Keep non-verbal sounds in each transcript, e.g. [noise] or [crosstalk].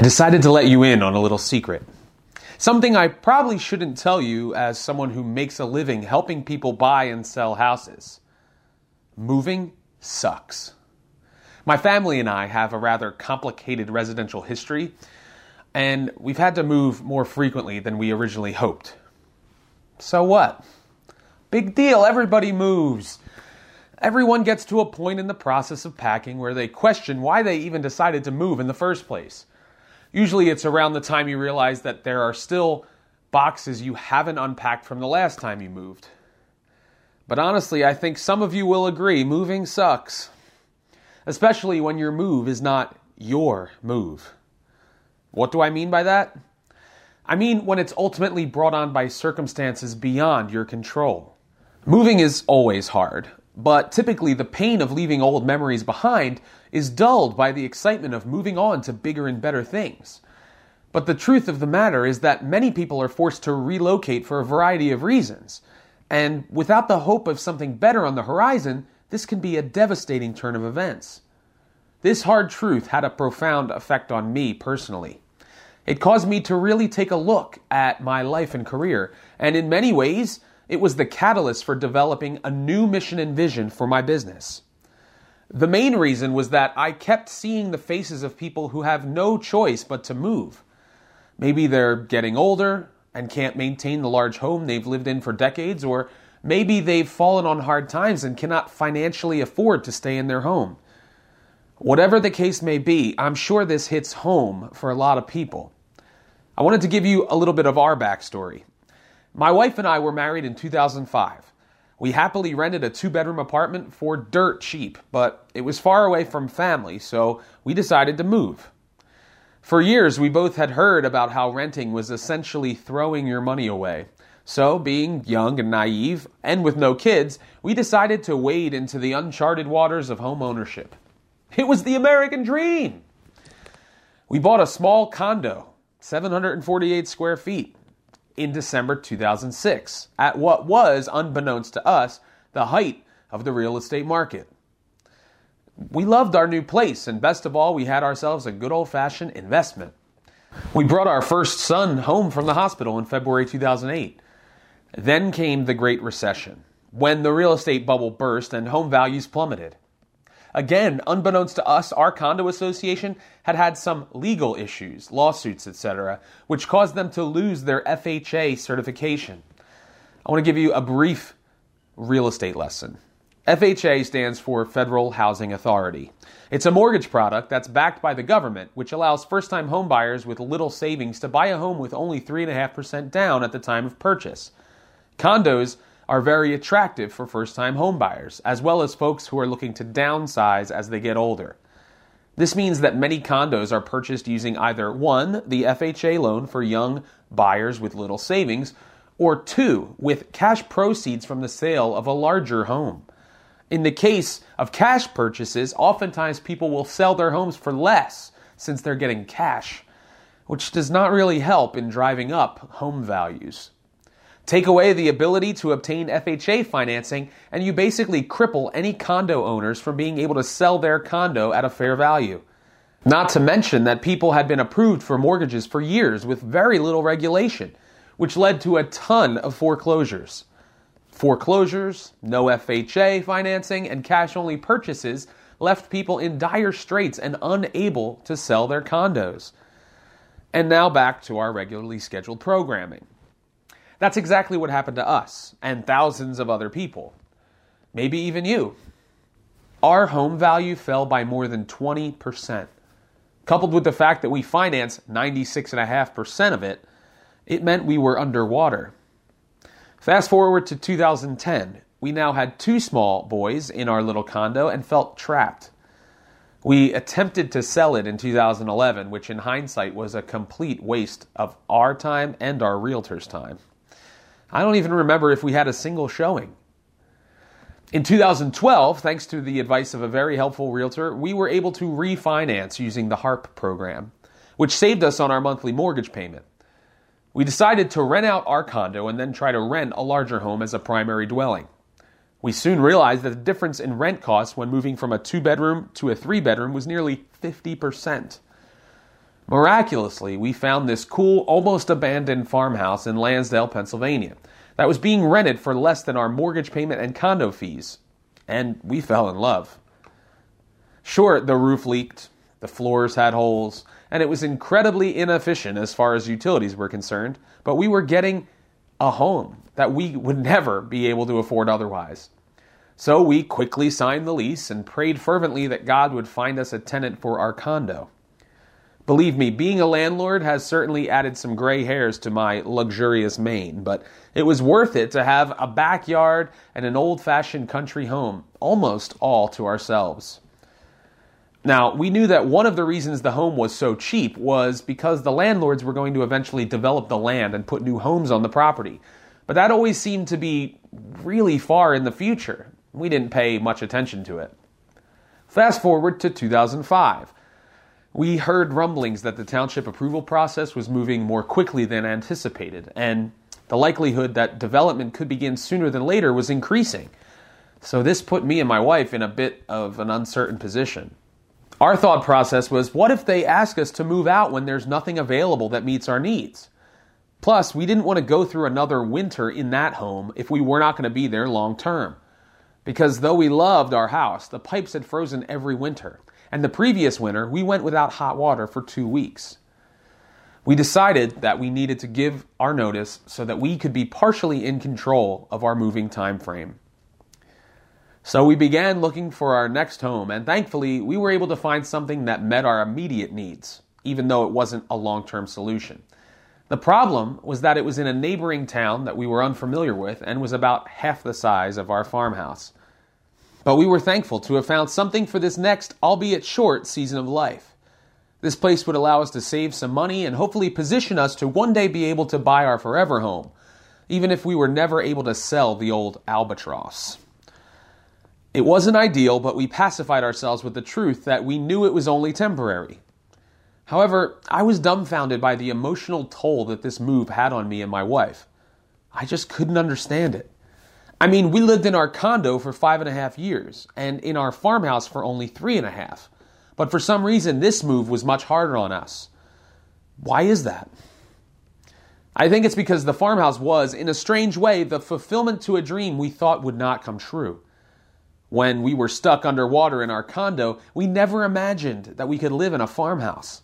I decided to let you in on a little secret. Something I probably shouldn't tell you as someone who makes a living helping people buy and sell houses. Moving sucks. My family and I have a rather complicated residential history, and we've had to move more frequently than we originally hoped. So what? Big deal, everybody moves. Everyone gets to a point in the process of packing where they question why they even decided to move in the first place. Usually it's around the time you realize that there are still boxes you haven't unpacked from the last time you moved. But honestly, I think some of you will agree moving sucks. Especially when your move is not your move. What do I mean by that? I mean when it's ultimately brought on by circumstances beyond your control. Moving is always hard, but typically the pain of leaving old memories behind is dulled by the excitement of moving on to bigger and better things. But the truth of the matter is that many people are forced to relocate for a variety of reasons. And without the hope of something better on the horizon, this can be a devastating turn of events. This hard truth had a profound effect on me personally. It caused me to really take a look at my life and career, and in many ways, it was the catalyst for developing a new mission and vision for my business. The main reason was that I kept seeing the faces of people who have no choice but to move. Maybe they're getting older and can't maintain the large home they've lived in for decades, or maybe they've fallen on hard times and cannot financially afford to stay in their home. Whatever the case may be, I'm sure this hits home for a lot of people. I wanted to give you a little bit of our backstory. My wife and I were married in 2005. We happily rented a two bedroom apartment for dirt cheap, but it was far away from family, so we decided to move. For years, we both had heard about how renting was essentially throwing your money away. So, being young and naive, and with no kids, we decided to wade into the uncharted waters of home ownership. It was the American dream! We bought a small condo, 748 square feet, in December 2006 at what was, unbeknownst to us, the height of the real estate market. We loved our new place, and best of all, we had ourselves a good old fashioned investment. We brought our first son home from the hospital in February 2008. Then came the Great Recession, when the real estate bubble burst and home values plummeted. Again, unbeknownst to us, our condo association had had some legal issues, lawsuits, etc., which caused them to lose their FHA certification. I want to give you a brief real estate lesson. FHA stands for Federal Housing Authority. It's a mortgage product that's backed by the government, which allows first time homebuyers with little savings to buy a home with only 3.5% down at the time of purchase. Condos are very attractive for first time homebuyers, as well as folks who are looking to downsize as they get older. This means that many condos are purchased using either one, the FHA loan for young buyers with little savings, or two, with cash proceeds from the sale of a larger home. In the case of cash purchases, oftentimes people will sell their homes for less since they're getting cash, which does not really help in driving up home values. Take away the ability to obtain FHA financing, and you basically cripple any condo owners from being able to sell their condo at a fair value. Not to mention that people had been approved for mortgages for years with very little regulation, which led to a ton of foreclosures. Foreclosures, no FHA financing, and cash only purchases left people in dire straits and unable to sell their condos. And now back to our regularly scheduled programming. That's exactly what happened to us and thousands of other people. Maybe even you. Our home value fell by more than 20%. Coupled with the fact that we financed 96.5% of it, it meant we were underwater. Fast forward to 2010, we now had two small boys in our little condo and felt trapped. We attempted to sell it in 2011, which in hindsight was a complete waste of our time and our realtor's time. I don't even remember if we had a single showing. In 2012, thanks to the advice of a very helpful realtor, we were able to refinance using the HARP program, which saved us on our monthly mortgage payment. We decided to rent out our condo and then try to rent a larger home as a primary dwelling. We soon realized that the difference in rent costs when moving from a two bedroom to a three bedroom was nearly 50%. Miraculously, we found this cool, almost abandoned farmhouse in Lansdale, Pennsylvania, that was being rented for less than our mortgage payment and condo fees. And we fell in love. Sure, the roof leaked, the floors had holes, and it was incredibly inefficient as far as utilities were concerned, but we were getting a home that we would never be able to afford otherwise. So we quickly signed the lease and prayed fervently that God would find us a tenant for our condo. Believe me, being a landlord has certainly added some gray hairs to my luxurious mane, but it was worth it to have a backyard and an old fashioned country home, almost all to ourselves. Now, we knew that one of the reasons the home was so cheap was because the landlords were going to eventually develop the land and put new homes on the property. But that always seemed to be really far in the future. We didn't pay much attention to it. Fast forward to 2005. We heard rumblings that the township approval process was moving more quickly than anticipated, and the likelihood that development could begin sooner than later was increasing. So this put me and my wife in a bit of an uncertain position. Our thought process was what if they ask us to move out when there's nothing available that meets our needs? Plus, we didn't want to go through another winter in that home if we were not going to be there long term. Because though we loved our house, the pipes had frozen every winter, and the previous winter, we went without hot water for two weeks. We decided that we needed to give our notice so that we could be partially in control of our moving time frame. So we began looking for our next home, and thankfully, we were able to find something that met our immediate needs, even though it wasn't a long term solution. The problem was that it was in a neighboring town that we were unfamiliar with and was about half the size of our farmhouse. But we were thankful to have found something for this next, albeit short, season of life. This place would allow us to save some money and hopefully position us to one day be able to buy our forever home, even if we were never able to sell the old albatross. It wasn't ideal, but we pacified ourselves with the truth that we knew it was only temporary. However, I was dumbfounded by the emotional toll that this move had on me and my wife. I just couldn't understand it. I mean, we lived in our condo for five and a half years and in our farmhouse for only three and a half. But for some reason, this move was much harder on us. Why is that? I think it's because the farmhouse was, in a strange way, the fulfillment to a dream we thought would not come true. When we were stuck underwater in our condo, we never imagined that we could live in a farmhouse.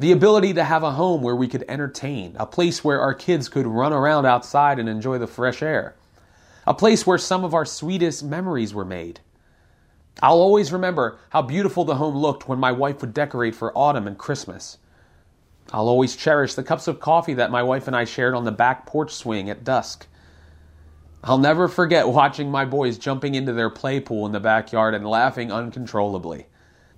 The ability to have a home where we could entertain, a place where our kids could run around outside and enjoy the fresh air a place where some of our sweetest memories were made. I'll always remember how beautiful the home looked when my wife would decorate for autumn and Christmas. I'll always cherish the cups of coffee that my wife and I shared on the back porch swing at dusk. I'll never forget watching my boys jumping into their play pool in the backyard and laughing uncontrollably.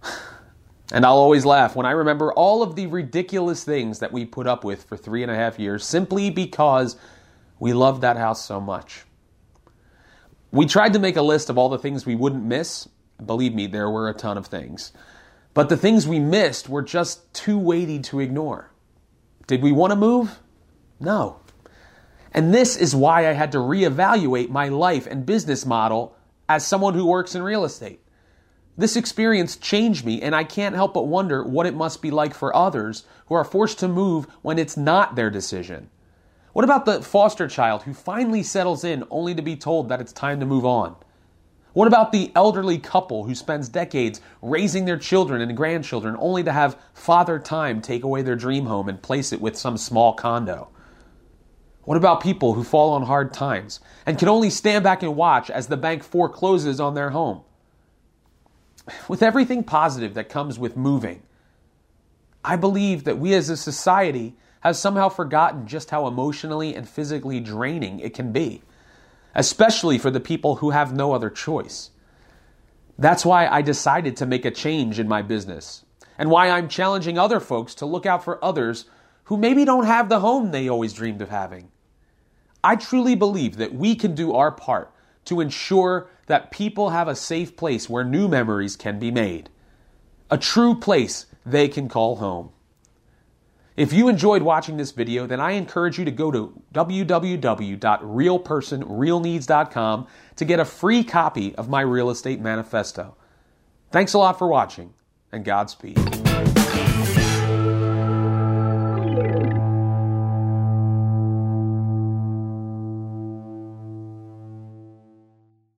[laughs] and I'll always laugh when I remember all of the ridiculous things that we put up with for three and a half years simply because we loved that house so much. We tried to make a list of all the things we wouldn't miss. Believe me, there were a ton of things. But the things we missed were just too weighty to ignore. Did we want to move? No. And this is why I had to reevaluate my life and business model as someone who works in real estate. This experience changed me, and I can't help but wonder what it must be like for others who are forced to move when it's not their decision. What about the foster child who finally settles in only to be told that it's time to move on? What about the elderly couple who spends decades raising their children and grandchildren only to have father time take away their dream home and place it with some small condo? What about people who fall on hard times and can only stand back and watch as the bank forecloses on their home? With everything positive that comes with moving, I believe that we as a society has somehow forgotten just how emotionally and physically draining it can be, especially for the people who have no other choice. That's why I decided to make a change in my business, and why I'm challenging other folks to look out for others who maybe don't have the home they always dreamed of having. I truly believe that we can do our part to ensure that people have a safe place where new memories can be made, a true place they can call home. If you enjoyed watching this video, then I encourage you to go to www.realpersonrealneeds.com to get a free copy of my real estate manifesto. Thanks a lot for watching, and Godspeed.